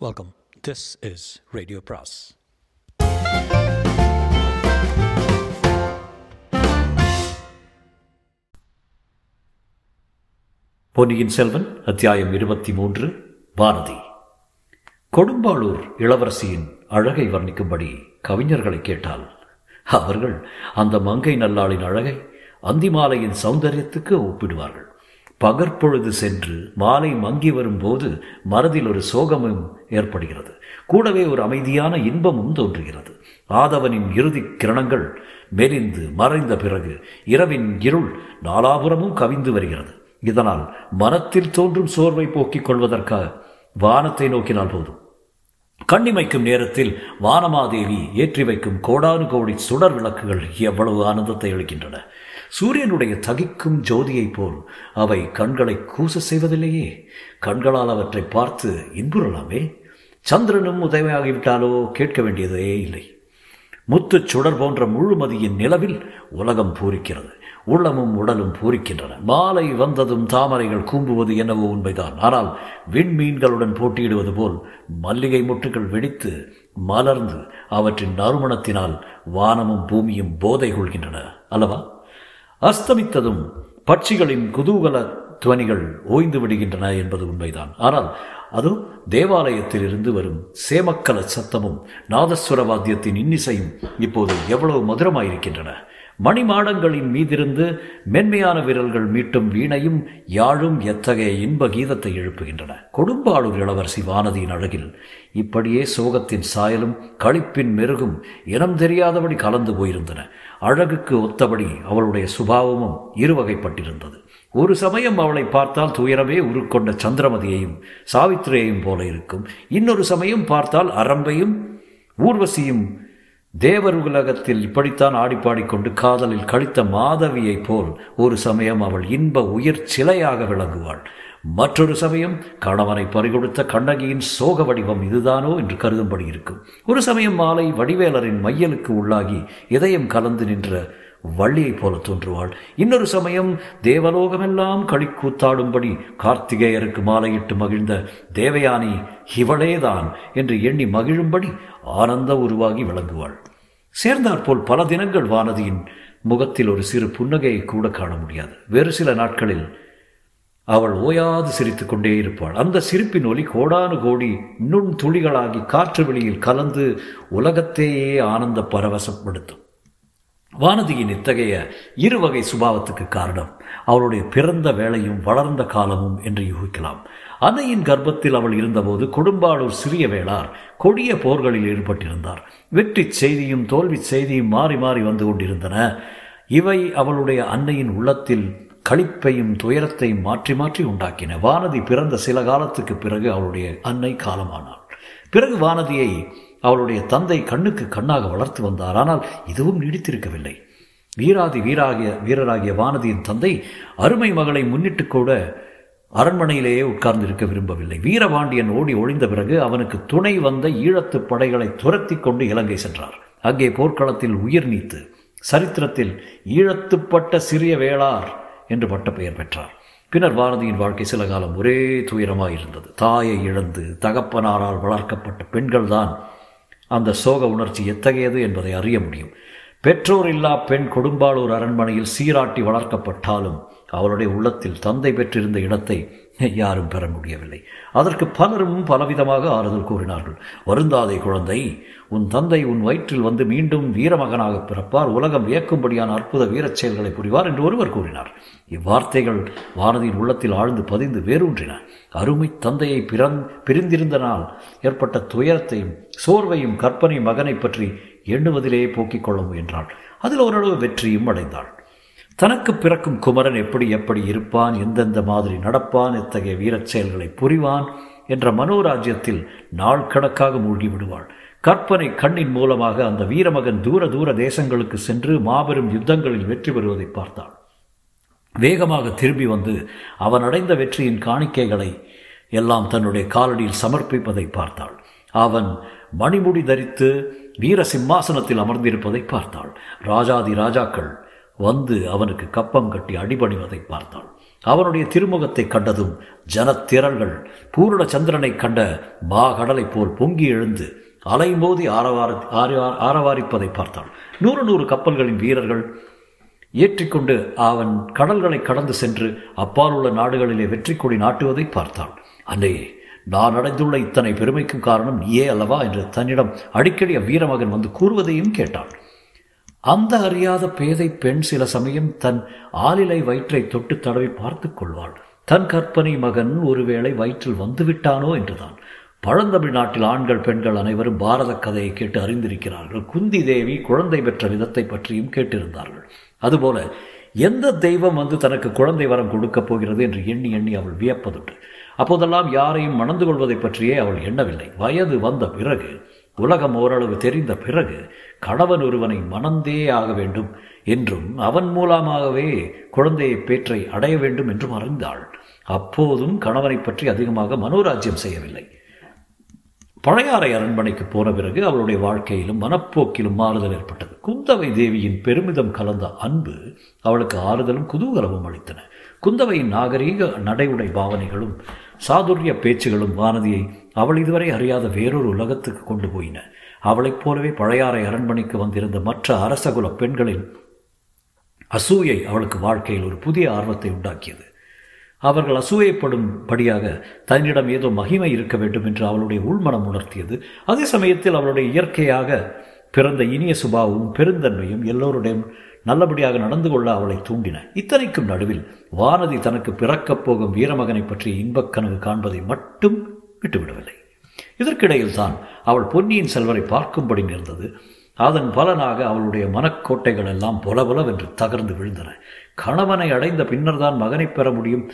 Welcome this is radio பிராஸ் பொன்னியின் செல்வன் அத்தியாயம் இருபத்தி மூன்று பாரதி கொடும்பாளூர் இளவரசியின் அழகை வர்ணிக்கும்படி கவிஞர்களை கேட்டால் அவர்கள் அந்த மங்கை நல்லாளின் அழகை அந்திமாலையின் சௌந்தரியத்துக்கு ஒப்பிடுவார்கள். பகற்பொழுது சென்று மாலை மங்கி வரும்போது மனதில் ஒரு சோகமும் ஏற்படுகிறது. கூடவே ஒரு அமைதியான இன்பமும் தோன்றுகிறது. ஆதவனின் இறுதி கிரணங்கள் மெலிந்து மறைந்த பிறகு இரவின் இருள் நாலாபுரமும் கவிந்து வருகிறது. இதனால் மனத்தில் தோன்றும் சோர்வை போக்கிக் கொள்வதற்காக வானத்தை நோக்கினால் போதும். கண்ணிமைக்கும் நேரத்தில் வானமாதேவி ஏற்றி வைக்கும் கோடானு கோடி சுடர் விளக்குகள் எவ்வளவு ஆனந்தத்தை அளிக்கின்றன. சூரியனுடைய தகிக்கும் ஜோதியைப் போல் அவை கண்களை கூச செய்வதில்லையே. கண்களால் அவற்றை பார்த்து இன்புறலாமே சந்திரனும் உதவியாகிவிட்டாலோ கேட்க வேண்டியதே இல்லை. முத்துச் சுடர் போன்ற முழுமதியின் நிலவில் உலகம் பூரிக்கிறது. உள்ளமும் உடலும் பூரிக்கின்றன. மாலை வந்ததும் தாமரைகள் கூம்புவது என்னவோ உண்மைதான். ஆனால் விண்மீன்களுடன் போட்டியிடுவது போல் மல்லிகை முட்டுகள் வெடித்து மலர்ந்து அவற்றின் நறுமணத்தினால் வானமும் பூமியும் போதை கொள்கின்றன. அல்லவா? அஸ்தமித்ததும் பட்சிகளின் குதூகல துவனிகள் ஓய்ந்து விடுகின்றன என்பது உண்மைதான். ஆனால் அதுவும் தேவாலயத்தில் இருந்து வரும் சேமக்கல சத்தமும் நாதஸ்வர வாத்தியத்தின் இன்னிசையும் இப்போது எவ்வளவு மதுரமாயிருக்கின்றன. மணிமாடங்களின் மீதிருந்து மென்மையான விரல்கள் மீட்டும் வீணையும் யாழும் எத்தகைய இன்ப கீதத்தை எழுப்புகின்றன. கொடும்பாளூர் இளவரசி வானதியின் அழகில் இப்படியே சோகத்தின் சாயலும் களிப்பின் மெருகும் இனம் தெரியாதபடி கலந்து போயிருந்தன. அழகுக்கு ஒத்தபடி அவளுடைய சுபாவமும் இருவகைப்பட்டிருந்தது. ஒரு சமயம் அவளை பார்த்தால் துயரமே உருக்கொண்ட சந்திரமதியையும் சாவித்திரியையும் போல இருக்கும். இன்னொரு சமயம் பார்த்தால் அரம்பையும் ஊர்வசியும் தேவர் உலகத்தில் இப்படித்தான் ஆடிப்பாடிக்கொண்டு காதலில் கழித்த மாதவியைப் போல் ஒரு சமயம் அவள் இன்ப உயிர் சிலையாக விளங்குவாள். மற்றொரு சமயம் கணவனை பறிகொடுத்த கண்ணகியின் சோக வடிவம் இதுதானோ என்று கருதும்படி இருக்கும் ஒரு சமயம் மாலை வடிவேலரின் மையலுக்கு உள்ளாகி இதயம் கலந்து நின்ற வள்ளியைப் போல தோன்றுவாள். இன்னொரு சமயம் தேவலோகமெல்லாம் களி கூத்தாடும்படி கார்த்திகேயருக்கு மாலையிட்டு மகிழ்ந்த தேவயானி இவளேதான் என்று எண்ணி மகிழும்படி ஆனந்த உருவாகி விளங்குவாள். சேர்ந்தாற்போல் பல தினங்கள் வானதியின் முகத்தில் ஒரு சிறு புன்னகையை கூட காண முடியாது. வேறு சில நாட்களில் அவள் ஓயாது சிரித்துக் கொண்டே இருப்பாள். அந்த சிரிப்பின் ஒலி கோடானு கோடி நுண் துளிகளாகி காற்று வெளியில் கலந்து உலகத்தையே ஆனந்த பரவசப்படுத்தும். வானதியின் இத்தகைய இருவகை சுபாவத்துக்கு காரணம் அவளுடைய பிறந்த வேலையும் வளர்ந்த காலமும் என்று யூகிக்கலாம். அன்னையின் கர்ப்பத்தில் அவள் இருந்தபோது கொடும்பாளூர் சிறிய வேளார் கொடிய போர்களில் ஈடுபட்டிருந்தார். வெற்றி செய்தியும் தோல்வி செய்தியும் மாறி மாறி வந்து கொண்டிருந்தன. இவை அவளுடைய அன்னையின் உள்ளத்தில் களிப்பையும் துயரத்தையும் மாற்றி மாற்றி உண்டாக்கின. வானதி பிறந்த சில காலத்துக்கு பிறகு அவளுடைய அன்னை காலமானாள். பிறகு வானதியை அவளுடைய தந்தை கண்ணுக்கு கண்ணாக வளர்த்து வந்தார். ஆனால் இதுவும் நீடித்திருக்கவில்லை. வீராதி வீராகிய வீரராகிய வானதியின் தந்தை அருமை மகளை முன்னிட்டு கூட அரண்மனையிலேயே உட்கார்ந்து இருக்க விரும்பவில்லை. வீரபாண்டியன் ஓடி ஒழிந்த பிறகு அவனுக்கு துணை வந்த ஈழத்து படைகளை துரத்தி கொண்டு இலங்கை சென்றார். அங்கே போர்க்களத்தில் உயிர் நீத்து சரித்திரத்தில் ஈழத்துப்பட்ட சிறிய வேளார் என்று பட்ட பெயர் பெற்றார். பின்னர் பாரதியின் வாழ்க்கை சில காலம் ஒரே துயரமாக இருந்தது. தாயை இழந்து தகப்பனாரால் வளர்க்கப்பட்ட பெண்கள்தான் அந்த சோக உணர்ச்சி எத்தகையது என்பதை அறிய முடியும். பெற்றோர் இல்லா பெண் கொடும்பாளூர் அரண்மனையில் சீராட்டி வளர்க்கப்பட்டாலும் அவளுடைய உள்ளத்தில் தந்தை பெற்றிருந்த இடத்தை யாரும் பெற முடியவில்லை. அதற்கு பலரும் பலவிதமாக ஆறுதல் கூறினார்கள். வருந்தாதே குழந்தை உன் தந்தை உன் வயிற்றில் வந்து மீண்டும் வீரமகனாக பிறப்பார். உலகம் வியக்கும்படியான அற்புத வீரச் செயல்களை புரிவார் என்று ஒருவர் கூறினார். இவ்வார்த்தைகள் வானதியின் உள்ளத்தில் ஆழ்ந்து பதிந்து வேரூன்றின. அருமை தந்தையை பிறந் பிரிந்திருந்த நாள் ஏற்பட்ட துயரத்தையும் சோர்வையும் கற்பனை மகனை பற்றி எண்ணுவதிலேயே போக்கிக் கொள்ள முயன்றாள். அதில் ஓரளவு வெற்றியும் அடைந்தாள். தனக்கு பிறக்கும் குமரன் எப்படி எப்படி இருப்பான் எந்தெந்த மாதிரி நடப்பான் எத்தகைய வீரச் செயல்களை புரிவான் என்ற மனோராஜ்யத்தில் நாள் கணக்காக மூழ்கி விடுவாள். கற்பனை கண்ணின் மூலமாக அந்த வீரமகன் தூர தூர தேசங்களுக்கு சென்று மாபெரும் யுத்தங்களில் வெற்றி பெறுவதை பார்த்தாள். வேகமாக திரும்பி வந்து அவன் அடைந்த வெற்றியின் காணிக்கைகளை எல்லாம் தன்னுடைய காலடியில் சமர்ப்பிப்பதை பார்த்தாள். அவன் மணிமுடி தரித்து வீர சிம்மாசனத்தில் அமர்ந்திருப்பதை பார்த்தாள். ராஜாதி ராஜாக்கள் வந்து அவனுக்கு கப்பம் கட்டி அடிபணிவதை பார்த்தாள். அவனுடைய திருமுகத்தை கண்டதும் ஜனத்திரள்கள் பூரண சந்திரனை கண்ட மாகடலைப் போல் பொங்கி எழுந்து அலைமோதி ஆரவார ஆரவாரிப்பதை பார்த்தாள். நூறு நூறு கப்பல்களின் வீரர்கள் ஏற்றிக்கொண்டு அவன் கடல்களை கடந்து சென்று அப்பால் உள்ள நாடுகளிலே வெற்றி கொடி நாட்டுவதை பார்த்தாள். அன்னையே நான் அடைந்துள்ள இத்தனை பெருமைக்கும் காரணம் நீயே அல்லவா? என்று தன்னிடம் அடிக்கடி அவ்வீரமகன் வந்து கூறுவதையும் கேட்டாள் அந்த அறியாத பேதை பெண் சில சமயம் தன் ஆளிலை வயிற்றை தொட்டு தடவி பார்த்து கொள்வாள். தன் கற்பனை மகன் ஒருவேளை வயிற்றில் வந்துவிட்டானோ என்றுதான். பழந்தமிழ் நாட்டில் ஆண்கள் பெண்கள் அனைவரும் பாரத கதையை கேட்டு அறிந்திருக்கிறார்கள். குந்தி தேவி குழந்தை பெற்ற விதத்தை பற்றியும் கேட்டிருந்தார்கள். அதுபோல எந்த தெய்வம் வந்து தனக்கு குழந்தை வரம் கொடுக்கப் போகிறது என்று எண்ணி எண்ணி அவள் வியப்பதுண்டு. அப்போதெல்லாம் யாரையும் மணந்து கொள்வதை பற்றியே அவள் எண்ணவில்லை. வயது வந்த பிறகு உலகம் ஓரளவு தெரிந்த பிறகு கணவன் ஒருவனை மணந்தே ஆக வேண்டும் என்றும் அவன் மூலமாகவே குழந்தையை பேற்றை அடைய வேண்டும் என்றும் அறிந்தாள். அப்போதும் கணவனை பற்றி அதிகமாக மனோராஜ்யம் செய்யவில்லை. பழையாறை அரண்மனைக்கு போன பிறகு அவளுடைய வாழ்க்கையிலும் மனப்போக்கிலும் மாறுதல் ஏற்பட்டது. குந்தவை தேவியின் பெருமிதம் கலந்த அன்பு அவளுக்கு ஆறுதலும் குதூகலமும் அளித்தன. குந்தவையின் நாகரீக உடை பாவனைகளும் சாதுரிய பேச்சுகளும் வானதியை அவள் இதுவரை அறியாத வேறொரு உலகத்துக்கு கொண்டு போயின. அவளைப் போலவே பழையாறை அரண்மனைக்கு வந்திருந்த மற்ற அரசகுல பெண்களின் அசூயை அவளுக்கு வாழ்க்கையில் ஒரு புதிய ஆர்வத்தை உண்டாக்கியது. அவர்கள் அசூயப்படும்படியாக தன்னிடம் ஏதோ மகிமை இருக்க வேண்டும் என்று அவளுடைய உள்மனம் உணர்த்தியது. அதே சமயத்தில் அவளுடைய இயற்கையாக பிறந்த இனிய சுபாவும் பெருந்தன்மையும் எல்லோருடையும் நல்லபடியாக நடந்து கொள்ள அவளை தூண்டின. இத்தனைக்கும் நடுவில் வானதி தனக்கு பிறக்கப் போகும் வீரமகனை பற்றி இன்பக் கனவு காண்பதை மட்டும் விட்டுவிடவில்லை. இதற்கிடையில் தான் அவள் பொன்னியின் செல்வரை பார்க்கும்படி நேர்ந்தது. அதன் பலனாக அவளுடைய மனக்கோட்டைகள் எல்லாம் பொலபொலவென்று தகர்ந்து விழுந்தன. கணவனை அடைந்த பின்னர்தான் மகனை பெற முடியும்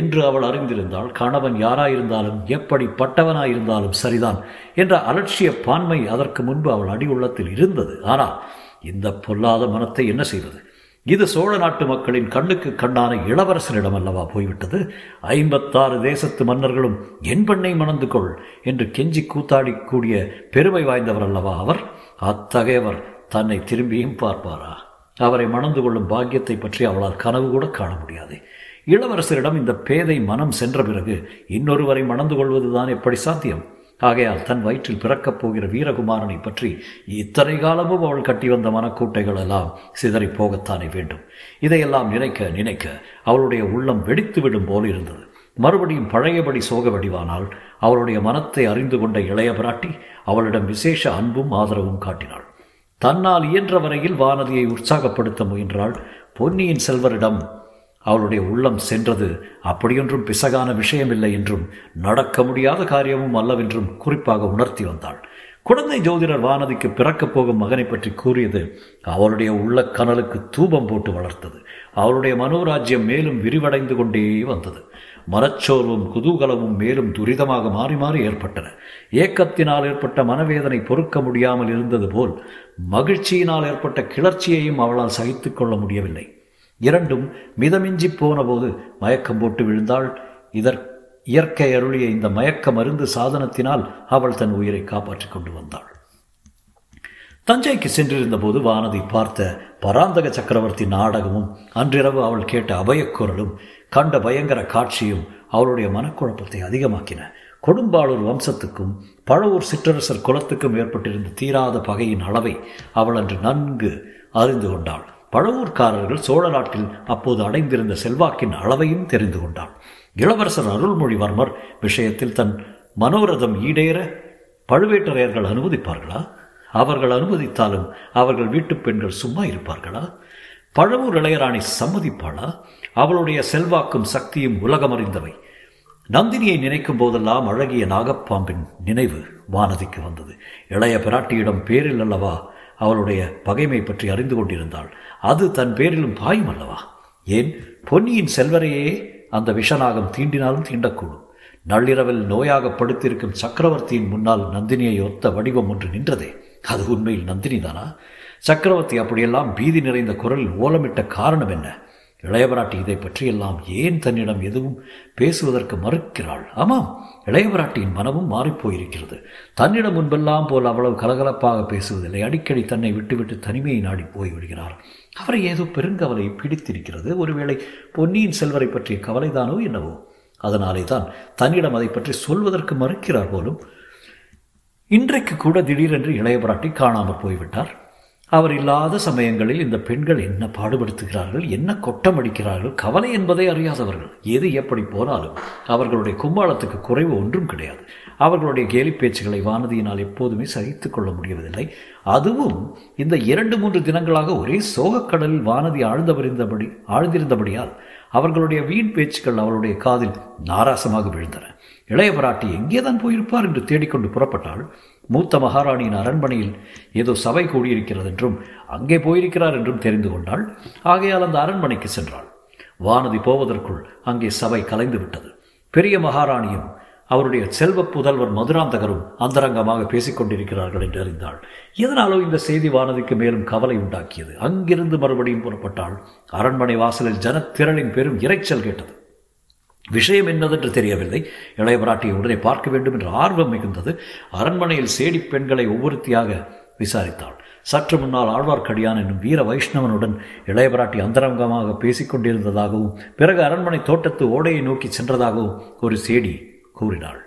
என்று அவள் அறிந்திருந்தாள் கணவன் யாராயிருந்தாலும் எப்படி பட்டவனாயிருந்தாலும் சரிதான் என்ற அலட்சிய பான்மை அதற்கு முன்பு அவள் அடி உள்ளத்தில் இருந்தது. ஆனால் இந்த பொல்லாத மனத்தை என்ன செய்வது? இது சோழ நாட்டு மக்களின் கண்ணுக்கு கண்ணான இளவரசனிடம் அல்லவா போய்விட்டது? ஐம்பத்தாறு தேசத்து மன்னர்களும் என் பெண்ணை மணந்து கொள் என்று கெஞ்சி கூத்தாடி கூடிய பெருமை வாய்ந்தவர் அல்லவா அவர்? அத்தகையவர் தன்னை திரும்பியும் பார்ப்பாரா? அவரை மணந்து கொள்ளும் பாக்கியத்தை பற்றி அவளால் கனவு கூட காண முடியாது. இளவரசரிடம் இந்த பேதை மனம் சென்ற பிறகு இன்னொருவரை மணந்து கொள்வதுதான் எப்படி சாத்தியம்? ஆகையால் தன் வயிற்றில் பிறக்கப் போகிற வீரகுமாரனை பற்றி இத்தனை காலமும் அவள் கட்டி வந்த மனக்கூட்டைகள் எல்லாம் சிதறி போகத்தானே வேண்டும். இதையெல்லாம் நினைக்க நினைக்க அவளுடைய உள்ளம் வெடித்துவிடும் போல் இருந்தது. மறுபடியும் பழையபடி சோக வடிவானால் அவளுடைய மனத்தை அறிந்து கொண்ட இளைய பிராட்டி அவளிடம் விசேஷ அன்பும் ஆதரவும் காட்டினாள். தன்னால் இயன்ற வரையில் வானதியை உற்சாகப்படுத்த முயன்றாள் பொன்னியின் செல்வரிடம் அவளுடைய உள்ளம் சென்றது. அப்படியொன்றும் பிசகான விஷயமில்லை என்றும் நடக்க முடியாத காரியமும் அல்லவென்றும் குறிப்பாக உணர்த்தி வந்தாள். குழந்தை ஜோதிடர் வானதிக்கு பிறக்கப் போகும் மகனை பற்றி கூறியது அவளுடைய உள்ள கனலுக்கு தூபம் போட்டு வளர்த்தது. அவளுடைய மனோராஜ்யம் மேலும் விரிவடைந்து கொண்டே வந்தது. மனச்சோர்வும் குதூகலமும் மேலும் துரிதமாக மாறி மாறி ஏற்பட்டன. ஏக்கத்தினால் ஏற்பட்ட மனவேதனை பொறுக்க முடியாமல் இருந்தது போல் மகிழ்ச்சியினால் ஏற்பட்ட கிளர்ச்சியையும் அவளால் சகித்து கொள்ள முடியவில்லை. இரண்டும் மிதமிஞ்சி போனபோது மயக்கம் போட்டு விழுந்தாள். இதற் இயற்கை அருளிய இந்த மயக்க மருந்து சாதனத்தினால் அவள் தன் உயிரை காப்பாற்றிக் கொண்டு வந்தாள். தஞ்சைக்கு சென்றிருந்த போது வானதி பார்த்த பராந்தக சக்கரவர்த்தி நாடகமும் அன்றிரவு அவள் கேட்ட அபயக்குரலும் கண்ட பயங்கர காட்சியும் அவளுடைய மனக்குழப்பத்தை அதிகமாக்கின. கொடும்பாளூர் வம்சத்துக்கும் பழவூர் சிற்றரசர் குலத்துக்கும் ஏற்பட்டிருந்த தீராத பகையின் அளவை அவள் அன்று நன்கு அறிந்து கொண்டாள். பழவூர்காரர்கள் சோழ நாட்டில் அப்போது அடைந்திருந்த செல்வாக்கின் அளவையும் தெரிந்து கொண்டான். இளவரசர் அருள்மொழிவர்மர் விஷயத்தில் தன் மனோரதம் ஈடேற பழுவேட்டரையர்கள் அனுமதிப்பார்களா? அவர்கள் அனுமதித்தாலும் அவர்கள் வீட்டுப் பெண்கள் சும்மா இருப்பார்களா? பழவூர் இளையராணி சம்மதிப்பாளா? அவளுடைய செல்வாக்கும் சக்தியும் உலகமறிந்தவை. நந்தினியை நினைக்கும் போதெல்லாம் அழகிய நாகப்பாம்பின் நினைவு வானதிக்கு வந்தது. இளைய பிராட்டியிடம் பேரில் அல்லவா அவளுடைய பகைமை பற்றி அறிந்து கொண்டிருந்தாள். அது தன் பேரிலும் பாயும் அல்லவா? ஏன்? பொன்னியின் செல்வரையே அந்த விஷநாகம் தீண்டினாலும் தீண்டக்கூடும். நள்ளிரவில் நோயாக படுத்திருக்கும் சக்கரவர்த்தியின் முன்னால் நந்தினியை ஒத்த வடிவம் ஒன்று நின்றதே. அது உண்மையில் நந்தினி தானா சக்கரவர்த்தி அப்படியெல்லாம் பீதி நிறைந்த குரலில் ஓலமிட்ட காரணம் என்ன? இளையபிராட்டி இதை பற்றியெல்லாம் ஏன் தன்னிடம் எதுவும் பேசுவதற்கு மறுக்கிறாள்? ஆமாம் இளையபிராட்டியின் மனமும் மாறிப்போயிருக்கிறது. தன்னிடம் முன்பெல்லாம் போல் அவ்வளவு கலகலப்பாக பேசுவதில்லை. அடிக்கடி தன்னை விட்டுவிட்டு தனிமையை நாடி போய்விடுகிறார். அவரை ஏதோ பெருங்கவலை பிடித்திருக்கிறது. ஒருவேளை பொன்னியின் செல்வரை பற்றிய கவலைதானோ என்னவோ? அதனாலே தான் தன்னிடம் அதை பற்றி சொல்வதற்கு மறுக்கிறார் போலும் இன்றைக்கு கூட திடீரென்று இளையபிராட்டி காணாமல் போய்விட்டார். அவர் இல்லாத சமயங்களில் இந்த பெண்கள் என்ன பாடுபடுத்துகிறார்கள் என்ன கொட்டமடிக்கிறார்கள் கவலை என்பதை அறியாதவர்கள். எது எப்படி போனாலும் அவர்களுடைய கும்பாளத்துக்கு குறைவு ஒன்றும் கிடையாது. அவர்களுடைய கேலி பேச்சுகளை வானதியினால் எப்போதுமே சகித்து கொள்ள முடியவதில்லை அதுவும் இந்த இரண்டு மூன்று தினங்களாக ஒரே சோகக்கடலில் வானதி ஆழ்ந்தவறிந்தபடி ஆழ்ந்திருந்தபடியால் அவர்களுடைய வீண் பேச்சுக்கள் அவளுடைய காதில் நாராசமாக விழுந்தன. இளையபராட்டி எங்கேதான் போயிருப்பார் என்று தேடிக்கொண்டு புறப்பட்டாள். மூத்த மகாராணியின் அரண்மனையில் ஏதோ சபை கூடியிருக்கிறது என்றும் அங்கே போயிருக்கிறார் என்றும் தெரிந்து கொண்டாள். ஆகையால் அந்த அரண்மனைக்கு சென்றாள். வானதி போவதற்குள் அங்கே சபை கலைந்து விட்டது. பெரிய மகாராணியும் அவருடைய செல்வ புதல்வர் மதுராந்தகரும் அந்தரங்கமாக பேசிக் கொண்டிருக்கிறார்கள் என்று அறிந்தாள். எதனாலோ இந்த செய்தி வானதிக்கு மேலும் கவலை உண்டாக்கியது. அங்கிருந்து மறுபடியும் புறப்பட்டாள். அரண்மனை வாசலில் ஜனத்திரளின் பெரும் இறைச்சல் கேட்டது. விஷயம் என்னதென்று தெரியவில்லை. இளையபராட்டியை உடனே பார்க்க வேண்டும் என்ற ஆர்வம் மிகுந்தது. அரண்மனையில் சேடி பெண்களை ஒவ்வொருத்தியாக விசாரித்தாள். சற்று முன்னால் ஆழ்வார்க்கடியான் என்னும் வீர வைஷ்ணவனுடன் இளையபராட்டி அந்தரங்கமாக பேசிக்கொண்டிருந்ததாகவும் பிறகு அரண்மனை தோட்டத்து ஓடையை நோக்கி சென்றதாகவும் ஒரு சேடி கூறினாள்.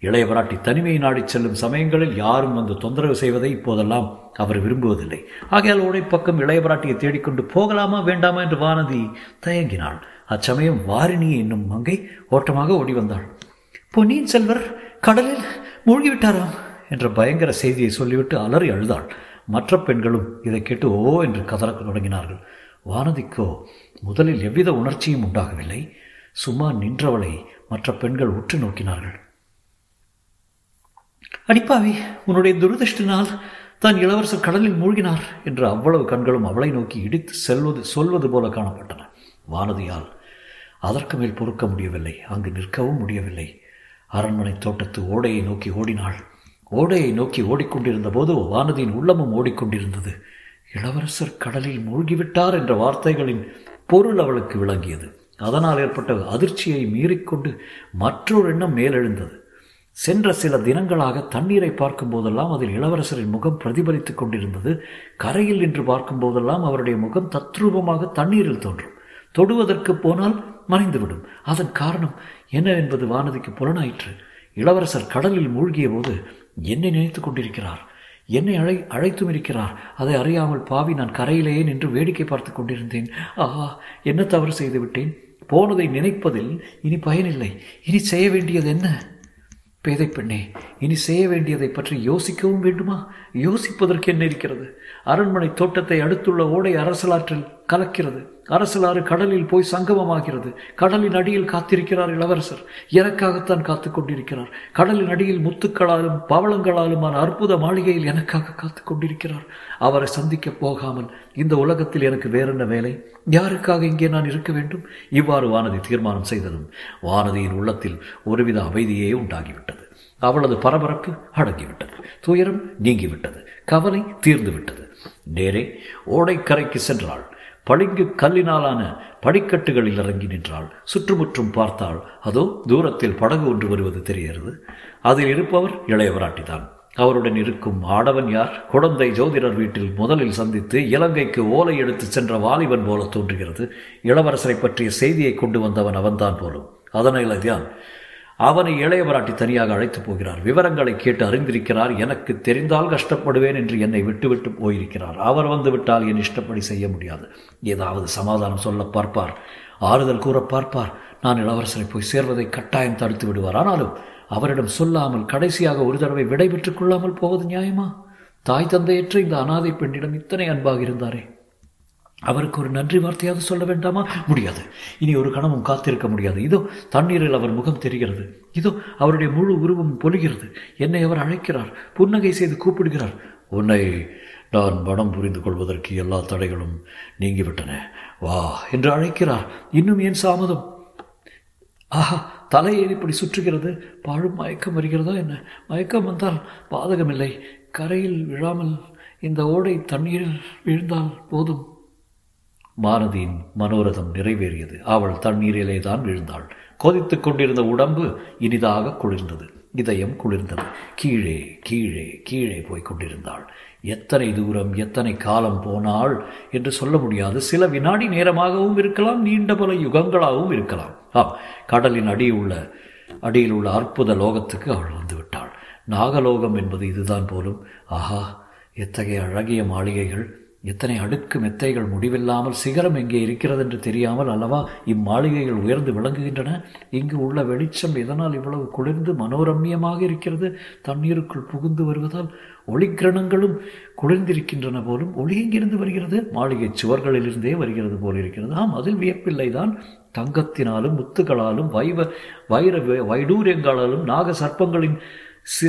இளையபராட்டி தனிமையை நாடிச் செல்லும் சமயங்களில் யாரும் வந்து தொந்தரவு செய்வதை இப்போதெல்லாம் அவர் விரும்புவதில்லை. ஆகையால் ஓடை பக்கம் இளையபராட்டியை தேடிக்கொண்டு போகலாமா வேண்டாமா என்று வானதி தயங்கினாள். அச்சமயம் வாரிணி என்னும் மங்கை ஓட்டமாக ஓடி வந்தாள். பொன்னியின் செல்வர் கடலில் மூழ்கிவிட்டாராம் என்ற பயங்கர செய்தியை சொல்லிவிட்டு அலறி அழுதாள். மற்ற பெண்களும் இதை கேட்டு ஓ என்று கதறத் தொடங்கினார்கள். வானதிக்கோ முதலில் எவ்வித உணர்ச்சியும் உண்டாகவில்லை. சும்மா நின்றவளை மற்ற பெண்கள் உற்று நோக்கினார்கள். அடிப்பாவி உன்னுடைய துரதிருஷ்டினால் தான் இளவரசர் கடலில் மூழ்கினார் என்று அவ்வளவு கண்களும் அவளை நோக்கி இடித்து செல்வது சொல்வது போல காணப்பட்டன. வானதியால் அதற்கு மேல் பொறுக்க முடியவில்லை. அங்கு நிற்கவும் முடியவில்லை. அரண்மனை தோட்டத்து ஓடையை நோக்கி ஓடினாள். ஓடையை நோக்கி ஓடிக்கொண்டிருந்த போது வானதியின் உள்ளமும் ஓடிக்கொண்டிருந்தது. இளவரசர் கடலில் மூழ்கிவிட்டார் என்ற வார்த்தைகளின் பொருள் அவளுக்கு விளங்கியது. அதனால் ஏற்பட்ட அதிர்ச்சியை மீறிக்கொண்டு மற்றொரு எண்ணம் மேலெழுந்தது. சென்ற சில தினங்களாக தண்ணீரை பார்க்கும் போதெல்லாம் அதில் இளவரசரின் முகம் பிரதிபலித்துக் கொண்டிருந்தது. கரையில் நின்று பார்க்கும் போதெல்லாம் அவருடைய முகம் தத்ரூபமாக தண்ணீரில் தோன்றும். தொடுவதற்கு போனால் மறைந்துவிடும். அதன் காரணம் என்ன என்பது வானதிக்கு புலனாயிற்று. இளவரசர் கடலில் மூழ்கிய போது என்னை நினைத்து கொண்டிருக்கிறார். என்னை அழை அழைத்தும் இருக்கிறார். அதை அறியாமல் பாவி நான் கரையிலேயே நின்று வேடிக்கை பார்த்து கொண்டிருந்தேன். ஆஹா என்ன தவறு செய்து விட்டேன்? போனதை நினைப்பதில் இனி பயனில்லை. இனி செய்ய வேண்டியது என்ன? பேதை பெண்ணே இனி செய்ய வேண்டியதை பற்றி யோசிக்கவும் வேண்டுமா? யோசிப்பதற்கு என்ன இருக்கிறது? அரண்மனை தோட்டத்தை அடுத்துள்ள ஓடை அரசலாற்றில் கலக்கிறது. அரசலாறு கடலில் போய் சங்கமமாகிறது. கடலின் அடியில் காத்திருக்கிறார் இளவரசர். எனக்காகத்தான் காத்து கொண்டிருக்கிறார். கடலின் அடியில் முத்துக்களாலும் பவளங்களாலுமான அற்புத மாளிகையில் எனக்காக காத்து கொண்டிருக்கிறார். அவரை சந்திக்க போகாமல் இந்த உலகத்தில் எனக்கு வேறென்ன வேலை? யாருக்காக இங்கே நான் இருக்க வேண்டும்? இவ்வாறு வானதி தீர்மானம் செய்ததும் வானதியின் உள்ளத்தில் ஒருவித அமைதியே உண்டாகிவிட்டது. அவளது பரபரப்பு அடங்கிவிட்டது. துயரம் நீங்கிவிட்டது. கவலை தீர்ந்துவிட்டது. நேரே ஓடைக்கரைக்கு சென்றாள். பளிங்கு கல்லினாலான படிக்கட்டுகளில் இறங்கி நின்றாள். சுற்றுமுற்றும் பார்த்தாள். அதோ தூரத்தில் படகு ஒன்று வருவது தெரிகிறது. அதில் இருப்பவர் இளையவராட்டிதான். அவருடன் இருக்கும் ஆடவன் யார்? குழந்தை ஜோதிடர் வீட்டில் முதலில் சந்தித்து இலங்கைக்கு ஓலை எடுத்து சென்ற வாலிபன் போல தோன்றுகிறது. இளவரசரை பற்றிய செய்தியை கொண்டு வந்தவன் அவன்தான் போலும். அதனால்தான் அவனை இளையவராட்டி தனியாக அழைத்து போகிறார். விவரங்களை கேட்டு அறிந்திருக்கிறார். எனக்கு தெரிந்தால் கஷ்டப்படுவேன் என்று என்னை விட்டுவிட்டு போயிருக்கிறார். அவர் வந்துவிட்டால் என் இஷ்டப்படி செய்ய முடியாது. ஏதாவது சமாதானம் சொல்ல பார்ப்பார். ஆறுதல் கூற பார்ப்பார். நான் இளவரசரை போய் சேர்வதை கட்டாயம் தடுத்து விடுவார். ஆனாலும் அவரிடம் சொல்லாமல் கடைசியாக ஒரு தடவை விடை பெற்றுக் கொள்ளாமல் போவது நியாயமா? தாய் தந்தையற்ற இந்த அனாதை பெண்ணிடம் இத்தனை அன்பாக இருந்தாரே. அவருக்கு ஒரு நன்றி வார்த்தையாவது சொல்ல வேண்டாமா? முடியாது. இனி ஒரு கணமும் காத்திருக்க முடியாது. இதோ தண்ணீரில் அவர் முகம் தெரிகிறது. இதோ அவருடைய முழு உருவம் பொலிகிறது என்னை அவர் அழைக்கிறார். புன்னகை செய்து கூப்பிடுகிறார். உன்னை நான் மனம் புரிந்து கொள்வதற்கு எல்லா தடைகளும் நீங்கிவிட்டன. வா என்று அழைக்கிறார். இன்னும் ஏன் சாமதம்? ஆஹா தலையை இப்படி சுற்றுகிறது? பாழும் மயக்கம் வருகிறதா என்ன? மயக்கம் வந்தால் பாதகமில்லை. கரையில் விழாமல் இந்த ஓடை தண்ணீரில் விழுந்தால் போதும். மாரதியின் மனோரதம் நிறைவேறியது. அவள் தண்ணீரிலே தான் விழுந்தாள். கொதித்து கொண்டிருந்த உடம்பு இனிதாக குளிர்ந்தது. இதயம் குளிர்ந்தது. கீழே கீழே கீழே போய் கொண்டிருந்தாள். எத்தனை தூரம் எத்தனை காலம் போனாள் என்று சொல்ல முடியாது. சில வினாடி நேரமாகவும் இருக்கலாம் நீண்ட பல யுகங்களாகவும் இருக்கலாம். ஆம் கடலின் அடியில் உள்ள அடியில் உள்ள அற்புத லோகத்துக்கு அவள் வந்து விட்டாள் நாகலோகம் என்பது இதுதான் போலும். ஆஹா எத்தகைய அழகிய மாளிகைகள். எத்தனை அடுக்கு மெத்தைகள் முடிவில்லாமல் சிகரம் எங்கே இருக்கிறது என்று தெரியாமல் அல்லவா இம்மாளிகைகள் உயர்ந்து விளங்குகின்றன? இங்கு உள்ள வெளிச்சம் எதனால் இவ்வளவு குளிர்ந்து மனோரம்யமாக இருக்கிறது? தண்ணீருக்குள் புகுந்து வருவதால் ஒளிக்கிரணங்களும் குளிர்ந்திருக்கின்றன போலும் ஒளி எங்கிருந்து வருகிறது. மாளிகை சுவர்களிலிருந்தே வருகிறது போல் இருக்கிறது. ஆம் அதில் வியப்பில்லைதான். தங்கத்தினாலும் முத்துகளாலும் வைவ வைர வைடூரியங்களாலும் நாக சர்ப்பங்களின் சி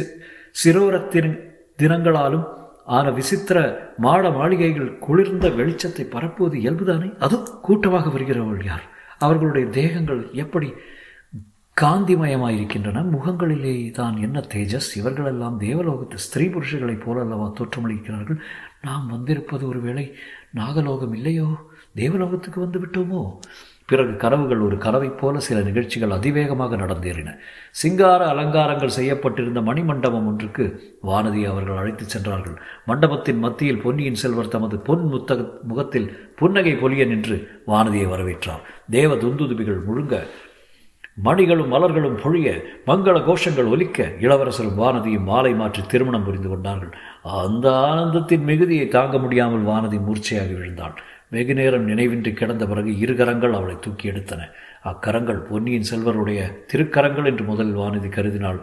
சிரோரத்தின் தினங்களாலும் ஆன விசித்திர மாட மாளிகைகள் குளிர்ந்த வெளிச்சத்தை பரப்புவது இயல்புதானே? அதுவும் கூட்டமாக வருகிறவர்கள் யார்? அவர்களுடைய தேகங்கள் எப்படி காந்திமயமாயிருக்கின்றன? முகங்களிலே தான் என்ன தேஜஸ்? இவர்களெல்லாம் தேவலோகத்து ஸ்திரீ புருஷர்களைப் போலல்லவா தோற்றமளிக்கிறார்கள்? நாம் வந்திருப்பது ஒருவேளை நாகலோகம் இல்லையோ? தேவலோகத்துக்கு வந்து விட்டோமோ பிறகு கனவுகள் ஒரு கனவைப் போல சில நிகழ்ச்சிகள் அதிவேகமாக நடந்தேறின. சிங்கார அலங்காரங்கள் செய்யப்பட்டிருந்த மணிமண்டபம் ஒன்றுக்கு வானதி அவர்கள் அழைத்துச் சென்றார்கள். மண்டபத்தின் மத்தியில் பொன்னியின் செல்வர் தமது பொன் முத்தக முகத்தில் புன்னகை பொலிய நின்று வானதியை வரவேற்றார். தேவ துந்துதுபிகள் முழுங்க மணிகளும் மலர்களும் பொழிய மங்கள கோஷங்கள் ஒலிக்க இளவரசரும் வானதியும் மாலை மாற்றி திருமணம் புரிந்து கொண்டார்கள். அந்த ஆனந்தத்தின் மிகுதியை தாங்க முடியாமல் வானதி மூர்ச்சையாகி விழுந்தாள். வெகு நேரம் நினைவின்றி கிடந்த பிறகு இரு கரங்கள் அவளை தூக்கி எடுத்தன. அக்கரங்கள் பொன்னியின் செல்வருடைய திருக்கரங்கள் என்று முதலில் வானதி கருதினாள்.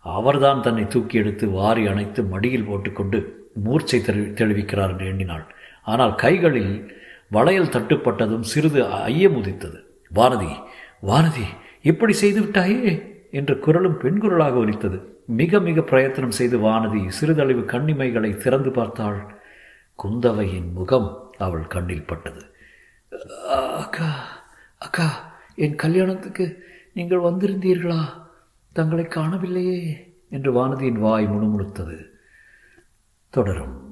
அவர்தான் தன்னை தூக்கி எடுத்து வாரி அணைத்து மடியில் போட்டுக்கொண்டு மூர்ச்சை தெளி தெளிவிக்கிறார் என்று எண்ணினாள். ஆனால் கைகளில் வளையல் தட்டுப்பட்டதும் சிறிது ஐயம் உதித்தது. வானதி வானதி இப்படி செய்து விட்டாயே? என்ற குரலும் பெண் குரலாக ஒலித்தது. மிக மிக பிரயத்தனம் செய்து வானதி சிறிதளவு கண்ணிமைகளை திறந்து பார்த்தாள். குந்தவையின் முகம் அவள் கண்ணில் பட்டது. அக்கா அக்கா என் கல்யாணத்துக்கு நீங்கள் வந்திருந்தீர்களா? தங்களை காணவில்லையே என்று வானதியின் வாய் முணுமுணுத்தது. தொடரும்.